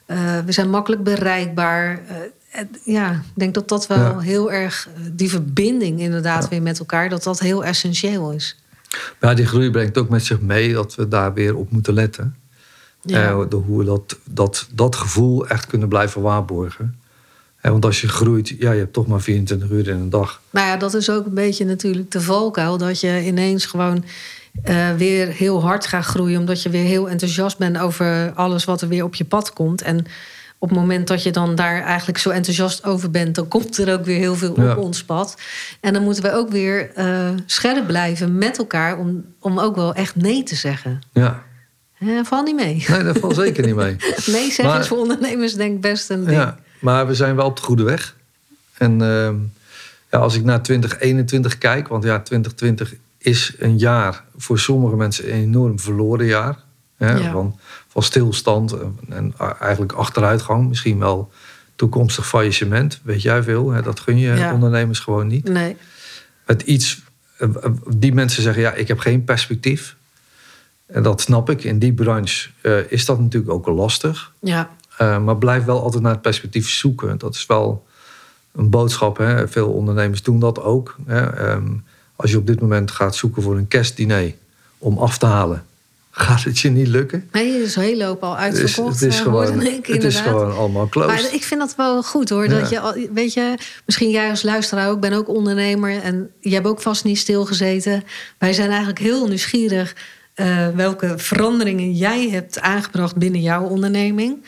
Eh, we zijn makkelijk bereikbaar. Eh, ja, ik denk dat dat wel Ja. heel erg... eh, die verbinding inderdaad weer met elkaar... dat dat heel essentieel is. Ja, die groei brengt ook met zich mee dat we daar weer op moeten letten. Ja. Eh, de- hoe we dat, dat, dat gevoel echt kunnen blijven waarborgen. Eh, want als je groeit, ja, je hebt toch maar 24 uur in een dag. Nou ja, dat is ook een beetje natuurlijk de valkuil. Dat je ineens gewoon eh, weer heel hard gaat groeien. Omdat je weer heel enthousiast bent over alles wat er weer op je pad komt. En op het moment dat je dan daar eigenlijk zo enthousiast over bent... dan komt er ook weer heel veel Ja. op ons pad. En dan moeten we ook weer eh, scherp blijven met elkaar... Om, om ook wel echt nee te zeggen. Ja, Eh, val niet mee. nee, dat valt zeker niet mee. <laughs> Nee zeggen Maar- is voor ondernemers denk ik best een ding. Ja, maar we zijn wel op de goede weg. En ehm, ja, als ik naar 2021 kijk, want ja, 2020 is een jaar voor sommige mensen een enorm verloren jaar. Hè, Ja. van, van stilstand en, en eigenlijk achteruitgang, misschien wel toekomstig faillissement. Weet jij veel, hè, dat gun je Ja. ondernemers gewoon niet. Nee. Het iets, eh, eh, die mensen zeggen, ja, ik heb geen perspectief. En dat snap ik. In die branche eh, is dat natuurlijk ook lastig. Ja, Uh, maar blijf wel altijd naar het perspectief zoeken. Dat is wel een boodschap. Hè? Veel ondernemers doen dat ook. Hè? Ehm, als je op dit moment gaat zoeken voor een kerstdiner om af te halen, gaat het je niet lukken. Nee, is een hele hoop al uitverkocht. Het is, het is, eh, gewoon, ik, het is gewoon allemaal closed. Maar ik vind dat wel goed hoor. Dat je, al- weet je, misschien jij als luisteraar ook, ben ook ondernemer en je hebt ook vast niet stilgezeten. Wij zijn eigenlijk heel nieuwsgierig eh, welke veranderingen jij hebt aangebracht binnen jouw onderneming.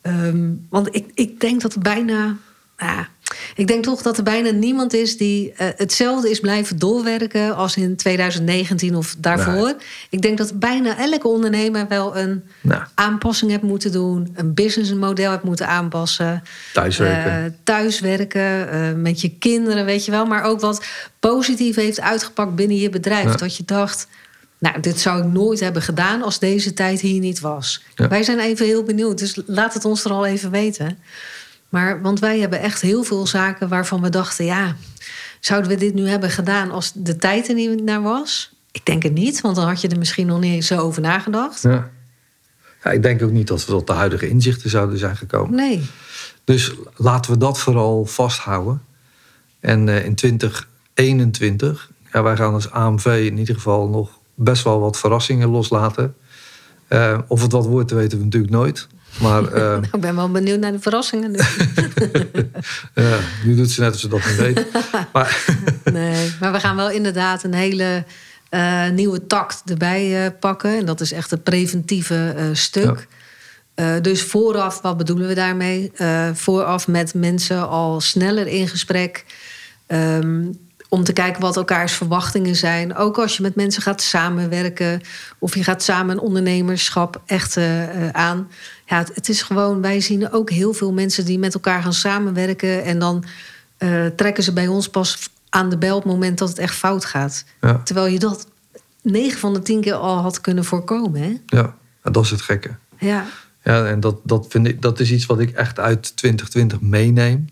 Ehm, want ik, ik denk dat bijna. Ja, ik denk toch dat er bijna niemand is die eh, hetzelfde is blijven doorwerken als in 2019 of daarvoor. Ik denk dat bijna elke ondernemer wel een Nou, aanpassing hebt moeten doen, een businessmodel hebt moeten aanpassen. thuiswerken. Eh, thuiswerken, eh, met je kinderen, weet je wel. Maar ook wat positief heeft uitgepakt binnen je bedrijf. Dat je dacht, nou, dit zou ik nooit hebben gedaan als deze tijd hier niet was. Ja. Wij zijn even heel benieuwd, dus laat het ons er al even weten. Maar, want wij hebben echt heel veel zaken waarvan we dachten, ja, zouden we dit nu hebben gedaan als de tijd er niet naar was? Ik denk het niet, want dan had je er misschien nog niet eens zo over nagedacht. ja. Ja, ik denk ook niet dat we tot de huidige inzichten zouden zijn gekomen. Nee. Dus laten we dat vooral vasthouden. En eh, in 2021, ja, wij gaan als AMV in ieder geval nog best wel wat verrassingen loslaten. Eh, of het wat wordt, weten we natuurlijk nooit. Maar <laughs> eh, Nou, ik ben wel benieuwd naar de verrassingen nu. <laughs> ja, nu doet ze net of ze dat niet weet. <laughs> Maar Nee, maar we gaan wel inderdaad een hele eh, nieuwe tact erbij eh, pakken. En dat is echt het preventieve stuk. Dus vooraf, wat bedoelen we daarmee? Vooraf met mensen al sneller in gesprek. ehm, om te kijken wat elkaars verwachtingen zijn. Ook als je met mensen gaat samenwerken. Of je gaat samen een ondernemerschap echt eh, eh, aan. Ja, het, het is gewoon, wij zien ook heel veel mensen die met elkaar gaan samenwerken. En dan eh, trekken ze bij ons pas aan de bel op het moment dat het echt fout gaat. ja, Terwijl je dat 9 van de 10 keer al had kunnen voorkomen. Hè? ja, dat is het gekke. Ja, Ja, en dat, dat, vind ik, dat is iets wat ik echt uit 2020 meeneem.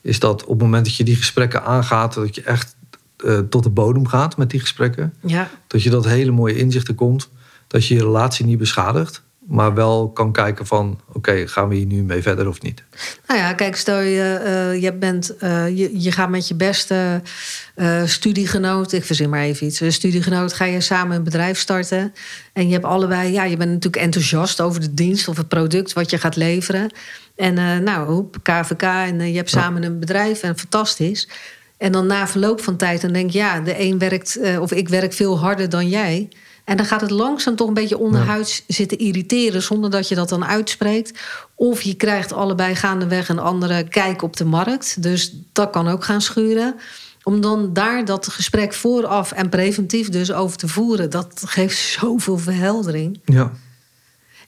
Is dat op het moment dat je die gesprekken aangaat, dat je echt eh, tot de bodem gaat met die gesprekken. ja, Dat je dat hele mooie inzichten komt. Dat je je relatie niet beschadigt. Maar wel kan kijken van, oké, gaan we hier nu mee verder of niet? Nou ja, kijk, stel je, eh, je, bent, eh, je, je gaat met je beste eh, studiegenoot, ik verzin maar even iets, een studiegenoot, ga je samen een bedrijf starten. En je hebt allebei, ja, je bent natuurlijk enthousiast over de dienst of het product wat je gaat leveren. En nou, hoep, KVK, en je hebt Ja. samen een bedrijf en fantastisch. En dan na verloop van tijd, dan denk je, ja, de een werkt, of ik werk veel harder dan jij. En dan gaat het langzaam toch een beetje onderhuids zitten irriteren zonder dat je dat dan uitspreekt. Of je krijgt allebei gaandeweg een andere kijk op de markt. Dus dat kan ook gaan schuren. Om dan daar dat gesprek vooraf en preventief dus over te voeren, dat geeft <laughs> zoveel verheldering. Ja,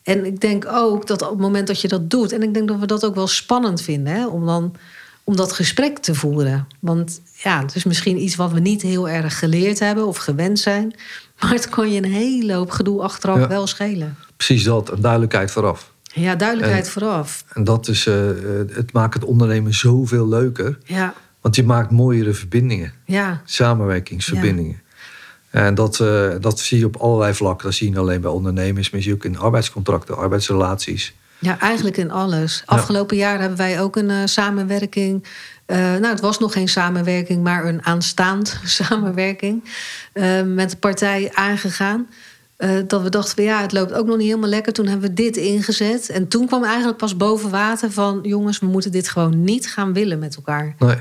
En ik denk ook dat op het moment dat je dat doet, en ik denk dat we dat ook wel spannend vinden, hè, om dan om dat gesprek te voeren. Want ja, het is misschien iets wat we niet heel erg geleerd hebben of gewend zijn. <laughs> Maar het kan je een hele hoop gedoe achteraf Ja. wel schelen. precies dat. En duidelijkheid vooraf. Ja, duidelijkheid En- vooraf. En dat is, eh, eh, het maakt het ondernemen zoveel leuker. Ja, Want je maakt mooiere verbindingen. ja, Samenwerkingsverbindingen. En dat, eh, dat zie je op allerlei vlakken. Dat zie je alleen bij ondernemers, maar zie je ook in arbeidscontracten, arbeidsrelaties. Ja, eigenlijk in alles. Afgelopen jaar hebben wij ook een eh, samenwerking. eh, nou, het was nog geen samenwerking, maar een aanstaand <laughs> samenwerking. eh, met de partij aangegaan. Dat we dachten, van, ja, het loopt ook nog niet helemaal lekker. Toen hebben we dit ingezet. En toen kwam eigenlijk pas boven water van... jongens, we moeten dit gewoon niet gaan willen met elkaar. Nee.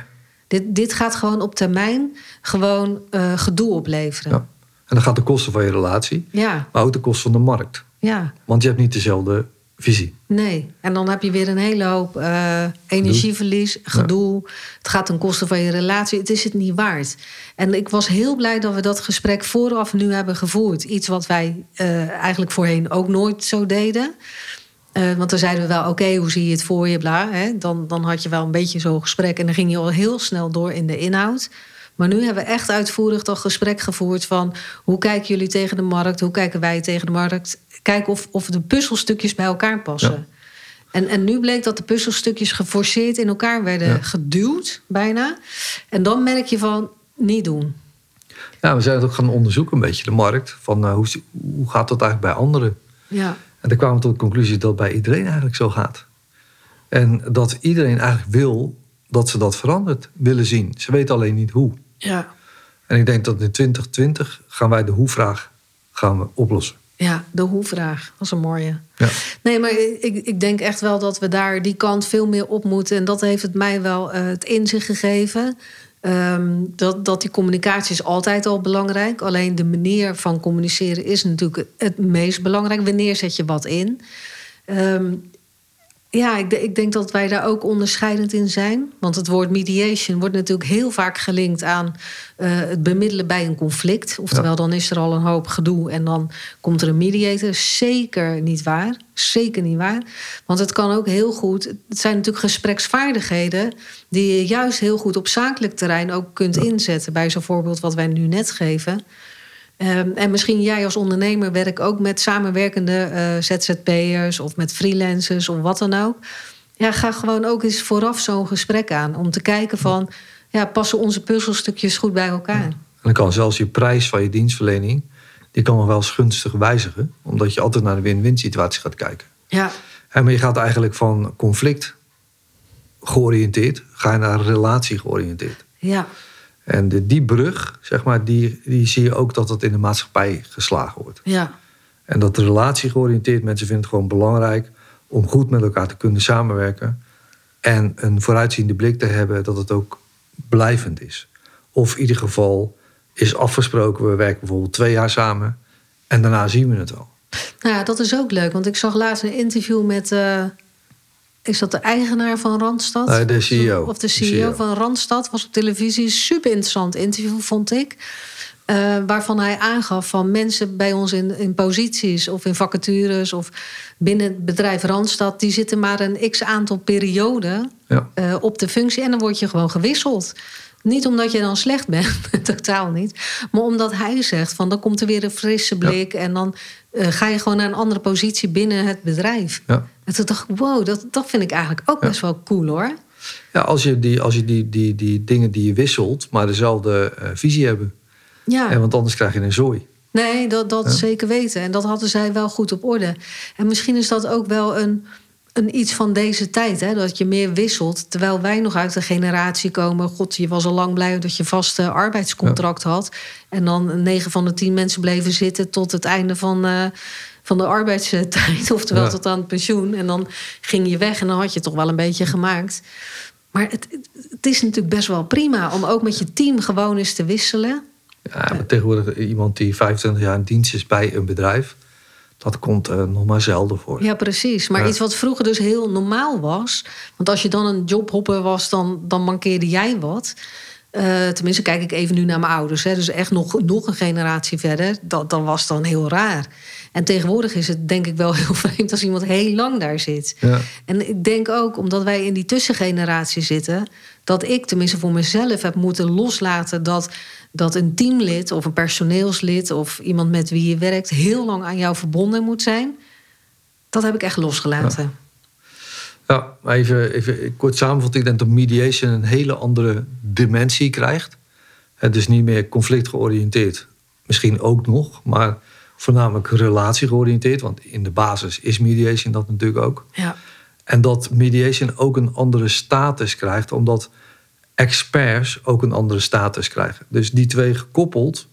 Dit, dit gaat gewoon op termijn gewoon gedoe opleveren. Ja. En dan gaat de kosten van je relatie, ja, maar ook de kosten van de markt. ja. Want je hebt niet dezelfde visie. Nee, en dan heb je weer een hele hoop eh, energieverlies, gedoe. Het gaat ten koste van je relatie. Het is het niet waard. En ik was heel blij dat we dat gesprek vooraf nu hebben gevoerd. Iets wat wij eh, eigenlijk voorheen ook nooit zo deden. Eh, want dan zeiden we wel, oké, hoe zie je het voor je, bla. Hè? Dan, dan had je wel een beetje zo'n gesprek... en dan ging je al heel snel door in de inhoud. Maar nu hebben we echt uitvoerig dat gesprek gevoerd van... hoe kijken jullie tegen de markt, hoe kijken wij tegen de markt... kijken of, of de puzzelstukjes bij elkaar passen. Ja. En, en nu bleek dat de puzzelstukjes geforceerd in elkaar werden Ja. geduwd, bijna. En dan merk je van, niet doen. Ja, we zijn het ook gaan onderzoeken, een beetje de markt. Van eh, hoe, hoe gaat dat eigenlijk bij anderen? Ja, En daar kwamen we tot de conclusie dat bij iedereen eigenlijk zo gaat. En dat iedereen eigenlijk wil dat ze dat veranderd willen zien. Ze weten alleen niet hoe. ja, En ik denk dat in 2020 gaan wij de hoe-vraag gaan we oplossen. Ja, de hoe-vraag. Dat is een mooie. Ja. Nee, maar ik, ik denk echt wel dat we daar die kant veel meer op moeten. En dat heeft het mij wel eh, het inzicht gegeven. Ehm, dat, dat die communicatie is altijd al belangrijk. Alleen de manier van communiceren is natuurlijk het meest belangrijk. Wanneer zet je wat in? Ehm, ja, ik, ik, denk dat wij daar ook onderscheidend in zijn. Want het woord mediation wordt natuurlijk heel vaak gelinkt aan uh, het bemiddelen bij een conflict. Oftewel, dan is er al een hoop gedoe en dan komt er een mediator. Zeker niet waar. Zeker niet waar. Want het kan ook heel goed. Het zijn natuurlijk gespreksvaardigheden die je juist heel goed op zakelijk terrein ook kunt inzetten. Bij zo'n voorbeeld wat wij nu net geven. Um, en misschien jij als ondernemer werkt ook met samenwerkende uh, ZZP'ers of met freelancers of wat dan ook. Ja, ga gewoon ook eens vooraf zo'n gesprek aan om te kijken van, ja, passen onze puzzelstukjes goed bij elkaar? En dan kan zelfs je prijs van je dienstverlening, die kan wel eens gunstig wijzigen, omdat je altijd naar de win-win situatie gaat kijken. Ja. En maar je gaat eigenlijk van conflict georiënteerd, ga je naar relatie georiënteerd. Ja. En de, die brug, zeg maar, die, die zie je ook dat het in de maatschappij geslagen wordt. Ja. En dat de relatie georiënteerd, mensen vinden het gewoon belangrijk om goed met elkaar te kunnen samenwerken. En een vooruitziende blik te hebben dat het ook blijvend is. Of in ieder geval is afgesproken, we werken bijvoorbeeld twee jaar samen en daarna zien we het wel. Nou ja, dat is ook leuk, want ik zag laatst een interview met. Uh is dat de eigenaar van Randstad? Nee, de CEO. Of de CEO, van Randstad was op televisie. Super interessant interview, vond ik. Uh, waarvan hij aangaf van mensen bij ons in, in posities of in vacatures of binnen het bedrijf Randstad, die zitten maar een x aantal perioden ja. uh, op de functie en dan word je gewoon gewisseld. Niet omdat je dan slecht bent, <laughs> totaal niet. Maar omdat hij zegt van dan komt er weer een frisse blik. En dan uh, ga je gewoon naar een andere positie binnen het bedrijf. Ja. En toen dacht ik, wow, dat, dat vind ik eigenlijk ook best wel cool hoor. Ja, als je, die, als je die, die, die dingen die je wisselt, maar dezelfde uh, visie hebben. Ja. En want anders krijg je een zooi. Nee, dat, dat zeker weten. En dat hadden zij wel goed op orde. En misschien is dat ook wel een een iets van deze tijd, hè? dat je meer wisselt. Terwijl wij nog uit de generatie komen. God, je was al lang blij dat je vaste arbeidscontract had. En dan negen van de tien mensen bleven zitten tot het einde van, uh, van de arbeidstijd. <laughs> Oftewel Ja. tot aan het pensioen. En dan ging je weg en dan had je toch wel een beetje gemaakt. Maar het, het is natuurlijk best wel prima om ook met je team gewoon eens te wisselen. Ja, maar tegenwoordig iemand die 25 jaar in dienst is bij een bedrijf, dat komt uh, nog maar zelden voor. Ja, precies. Maar Ja. iets wat vroeger dus heel normaal was. Want als je dan een jobhopper was, dan, dan mankeerde jij wat. Eh, tenminste, kijk ik even nu naar mijn ouders. Hè. Dus echt nog, nog een generatie verder. Dat, dat was dan heel raar. En tegenwoordig is het denk ik wel <laughs> heel vreemd als iemand heel lang daar zit. Ja. En ik denk ook, omdat wij in die tussengeneratie zitten, dat ik tenminste voor mezelf heb moeten loslaten dat, dat een teamlid of een personeelslid of iemand met wie je werkt heel lang aan jou verbonden moet zijn. Dat heb ik echt losgelaten. Ja, maar even, even kort samenvatten. Ik denk dat mediation een hele andere dimensie krijgt. Het is niet meer conflict georiënteerd. Misschien ook nog, maar voornamelijk relatie georiënteerd. Want in de basis is mediation dat natuurlijk ook. Ja. En dat mediation ook een andere status krijgt, omdat experts ook een andere status krijgen. Dus die twee gekoppeld,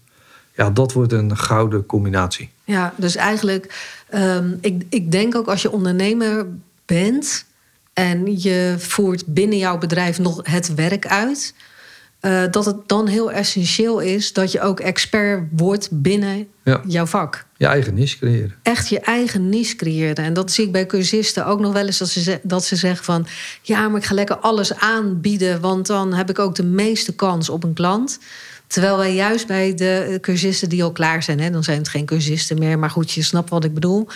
ja, dat wordt een gouden combinatie. Ja, dus eigenlijk, ehm, ik, ik denk ook als je ondernemer bent en je voert binnen jouw bedrijf nog het werk uit, eh, dat het dan heel essentieel is dat je ook expert wordt binnen Ja. jouw vak. Je eigen niche creëren. Echt je eigen niche creëren. En dat zie ik bij cursisten ook nog wel eens dat ze, ze- dat ze zeggen van... ja, maar ik ga lekker alles aanbieden... want dan heb ik ook de meeste kans op een klant. Terwijl wij juist bij de cursisten die al klaar zijn... Hè, dan zijn het geen cursisten meer, maar goed, je snapt wat ik bedoel...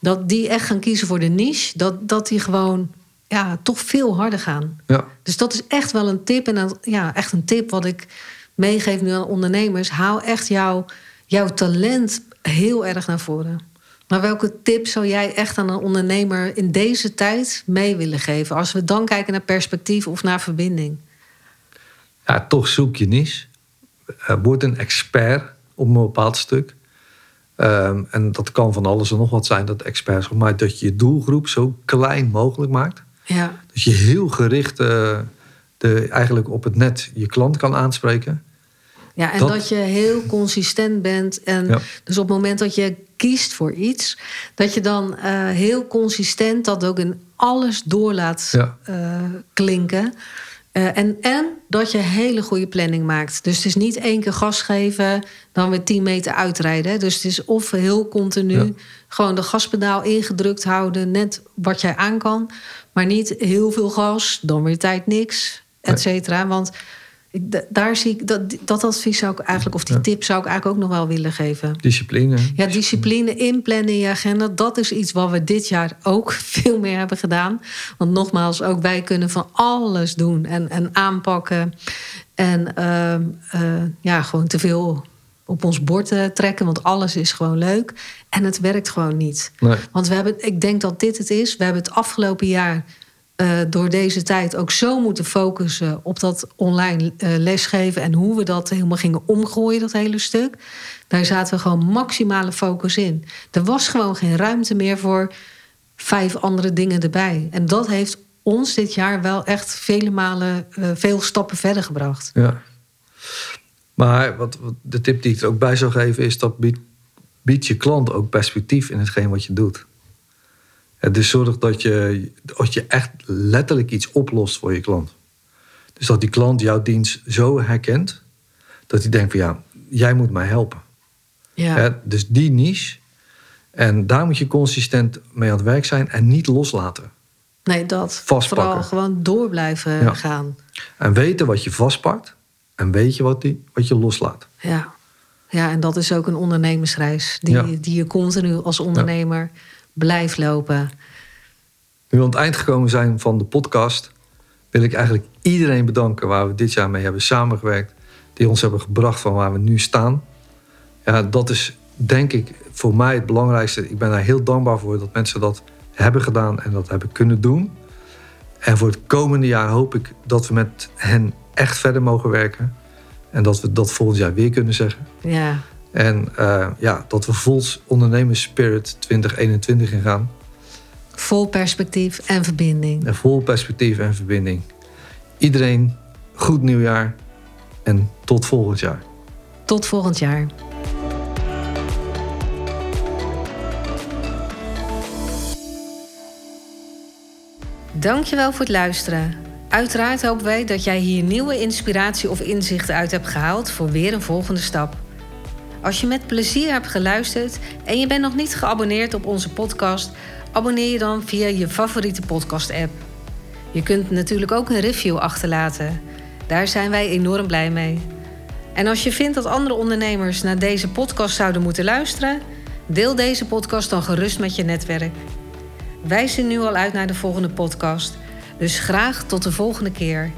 dat die echt gaan kiezen voor de niche... dat, dat die gewoon ja, toch veel harder gaan. Ja, Dus dat is echt wel een tip. En dat, ja, echt een tip wat ik meegeef nu aan ondernemers. Haal echt jouw, jouw talent heel erg naar voren. Maar welke tip zou jij echt aan een ondernemer in deze tijd mee willen geven? Als we dan kijken naar perspectief of naar verbinding. ja toch zoek je niche. Word een expert op een bepaald stuk. Ehm, en dat kan van alles en nog wat zijn, dat experts. Maar dat je je doelgroep zo klein mogelijk maakt. Ja, Dat je heel gericht eh, de, eigenlijk op het net je klant kan aanspreken. Ja, en dat, je heel consistent bent. En dus op het moment dat je kiest voor iets, dat je dan uh, heel consistent dat ook in alles door laat uh, klinken. Uh, en, en dat je hele goede planning maakt. Dus het is niet één keer gas geven, dan weer 10 meter uitrijden. Dus het is of heel continu gewoon de gaspedaal ingedrukt houden, net wat jij aan kan. Maar niet heel veel gas, dan weer tijd niks, et cetera. Want daar zie ik dat, dat advies zou ik eigenlijk, of die tip zou ik eigenlijk ook nog wel willen geven. Discipline. Ja, discipline inplannen in je agenda. Dat is iets wat we dit jaar ook <laughs> veel meer hebben gedaan. Want nogmaals, ook wij kunnen van alles doen en, en aanpakken. En ehm, eh, ja, gewoon te veel op ons bord uh, trekken, want alles is gewoon leuk. En het werkt gewoon niet. Nee. Want we hebben, ik denk dat dit het is. We hebben het afgelopen jaar uh, door deze tijd ook zo moeten focussen op dat online uh, lesgeven en hoe we dat helemaal gingen omgooien, dat hele stuk. Daar zaten we gewoon maximale focus in. Er was gewoon geen ruimte meer voor vijf andere dingen erbij. En dat heeft ons dit jaar wel echt vele malen uh, veel stappen verder gebracht. Ja. Maar wat, wat, de tip die ik er ook bij zou geven is dat biedt, biedt je klant ook perspectief in hetgeen wat je doet. Dus zorg dat je, dat je echt letterlijk iets oplost voor je klant. Dus dat die klant jouw dienst zo herkent dat hij denkt van ja, jij moet mij helpen. Ja. dus die niche. En daar moet je consistent mee aan het werk zijn en niet loslaten. Nee, dat. Vastpakken. Vooral gewoon door blijven gaan. En weten wat je vastpakt en weet je wat, die, wat je loslaat. Ja. ja, en dat is ook een ondernemersreis die, die je continu als ondernemer blijf lopen. Nu we aan het eind gekomen zijn van de podcast, wil ik eigenlijk iedereen bedanken waar we dit jaar mee hebben samengewerkt. Die ons hebben gebracht van waar we nu staan. Ja, dat is denk ik voor mij het belangrijkste. Ik ben daar heel dankbaar voor dat mensen dat hebben gedaan en dat hebben kunnen doen. En voor het komende jaar hoop ik dat we met hen echt verder mogen werken. En dat we dat volgend jaar weer kunnen zeggen. Ja. En uh, ja, dat we vol spirit 2021 ingaan. Vol perspectief en verbinding. En vol perspectief en verbinding. Iedereen, goed nieuwjaar en tot volgend jaar. Tot volgend jaar. Dankjewel voor het luisteren. Uiteraard hopen wij dat jij hier nieuwe inspiratie of inzichten uit hebt gehaald voor weer een volgende stap. Als je met plezier hebt geluisterd en je bent nog niet geabonneerd op onze podcast, abonneer je dan via je favoriete podcast-app. Je kunt natuurlijk ook een review achterlaten. Daar zijn wij enorm blij mee. En als je vindt dat andere ondernemers naar deze podcast zouden moeten luisteren, deel deze podcast dan gerust met je netwerk. Wij zien nu al uit naar de volgende podcast, dus graag tot de volgende keer.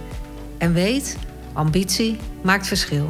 En weet, ambitie maakt verschil.